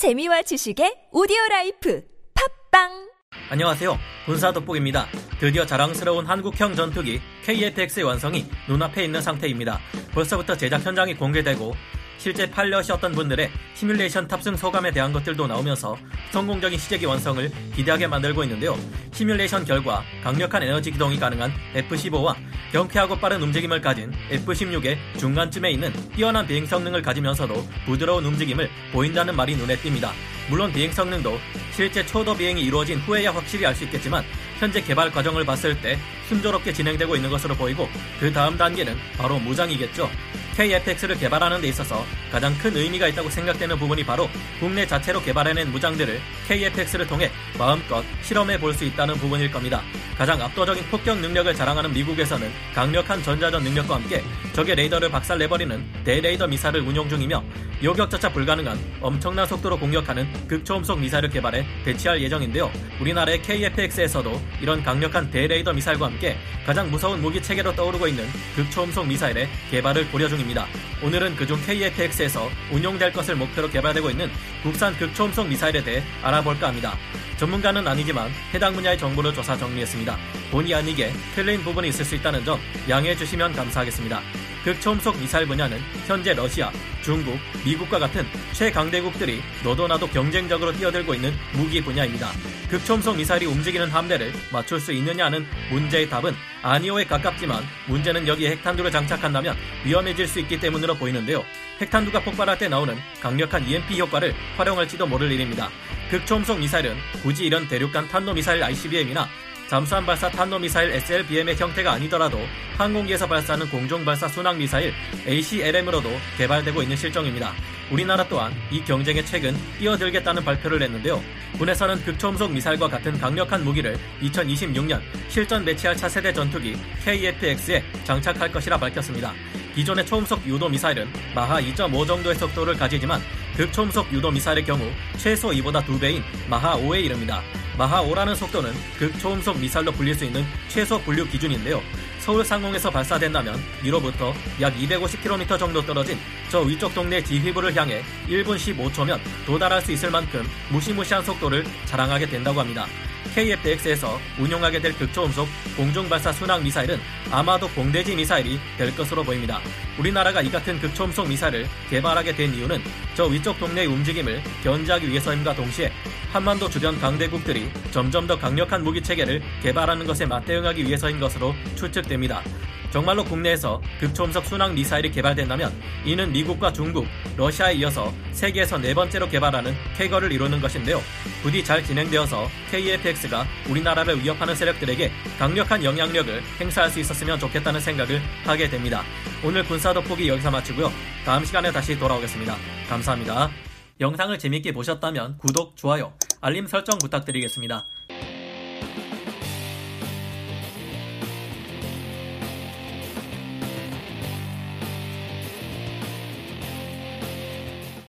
재미와 지식의 오디오 라이프 팟빵 안녕하세요. 군사 돋보기입니다. 드디어 자랑스러운 한국형 전투기 KF-X의 완성이 눈앞에 있는 상태입니다. 벌써부터 제작 현장이 공개되고 실제 파일럿이셨던 분들의 시뮬레이션 탑승 소감에 대한 것들도 나오면서 성공적인 시제기 완성을 기대하게 만들고 있는데요. 시뮬레이션 결과 강력한 에너지 기동이 가능한 F-15와 경쾌하고 빠른 움직임을 가진 F-16의 중간쯤에 있는 뛰어난 비행 성능을 가지면서도 부드러운 움직임을 보인다는 말이 눈에 띕니다. 물론 비행 성능도 실제 초도 비행이 이루어진 후에야 확실히 알 수 있겠지만 현재 개발 과정을 봤을 때 순조롭게 진행되고 있는 것으로 보이고 그 다음 단계는 바로 무장이겠죠. KFX를 개발하는 데 있어서 가장 큰 의미가 있다고 생각되는 부분이 바로 국내 자체로 개발해낸 무장들을 KFX를 통해 마음껏 실험해 볼 수 있다는 부분일 겁니다. 가장 압도적인 폭격 능력을 자랑하는 미국에서는 강력한 전자전 능력과 함께 적의 레이더를 박살내버리는 대레이더 미사를 운용 중이며 요격자차 불가능한 엄청난 속도로 공격하는 극초음속 미사일을 개발해 대치할 예정인데요. 우리나라의 KFX에서도 이런 강력한 대레이더 미사일과 함께 가장 무서운 무기 체계로 떠오르고 있는 극초음속 미사일의 개발을 고려 중 입니다. 오늘은 그중 KFX에서 운용될 것을 목표로 개발되고 있는 국산 극초음속 미사일에 대해 알아볼까 합니다. 전문가는 아니지만 해당 분야의 정보를 조사 정리했습니다. 본의 아니게 틀린 부분이 있을 수 있다는 점 양해해 주시면 감사하겠습니다. 극초음속 미사일 분야는 현재 러시아, 중국, 미국과 같은 최강대국들이 너도나도 경쟁적으로 뛰어들고 있는 무기 분야입니다. 극초음속 미사일이 움직이는 함대를 맞출 수 있느냐는 문제의 답은 아니오에 가깝지만 문제는 여기에 핵탄두를 장착한다면 위험해질 수 있기 때문으로 보이는데요. 핵탄두가 폭발할 때 나오는 강력한 EMP 효과를 활용할지도 모를 일입니다. 극초음속 미사일은 굳이 이런 대륙간 탄도미사일 ICBM이나 잠수함 발사 탄도미사일 SLBM의 형태가 아니더라도 항공기에서 발사하는 공중발사 순항미사일 ACLM으로도 개발되고 있는 실정입니다. 우리나라 또한 이 경쟁에 최근 뛰어들겠다는 발표를 했는데요. 군에서는 극초음속 미사일과 같은 강력한 무기를 2026년 실전 배치할 차세대 전투기 KF-X에 장착할 것이라 밝혔습니다. 기존의 초음속 유도 미사일은 마하 2.5 정도의 속도를 가지지만 극초음속 유도 미사일의 경우 최소 이보다 2배인 마하 5에 이릅니다. 마하 5라는 속도는 극초음속 미사일로 불릴 수 있는 최소 분류 기준인데요. 서울 상공에서 발사된다면 이로부터 약 250km 정도 떨어진 저 위쪽 동네 지휘부를 향해 1분 15초면 도달할 수 있을 만큼 무시무시한 속도를 자랑하게 된다고 합니다. KF-X에서 운용하게 될 극초음속 공중발사 순항 미사일은 아마도 공대지 미사일이 될 것으로 보입니다. 우리나라가 이 같은 극초음속 미사일을 개발하게 된 이유는 저 위쪽 동네의 움직임을 견제하기 위해서임과 동시에 한반도 주변 강대국들이 점점 더 강력한 무기 체계를 개발하는 것에 맞대응하기 위해서인 것으로 추측됩니다. 정말로 국내에서 극초음속 순항 미사일이 개발된다면 이는 미국과 중국, 러시아에 이어서 세계에서 네 번째로 개발하는 쾌거를 이루는 것인데요. 부디 잘 진행되어서 KF-X가 우리나라를 위협하는 세력들에게 강력한 영향력을 행사할 수 있었으면 좋겠다는 생각을 하게 됩니다. 오늘 군사 돋보기 여기서 마치고요. 다음 시간에 다시 돌아오겠습니다. 감사합니다. 영상을 재밌게 보셨다면 구독, 좋아요, 알림 설정 부탁드리겠습니다.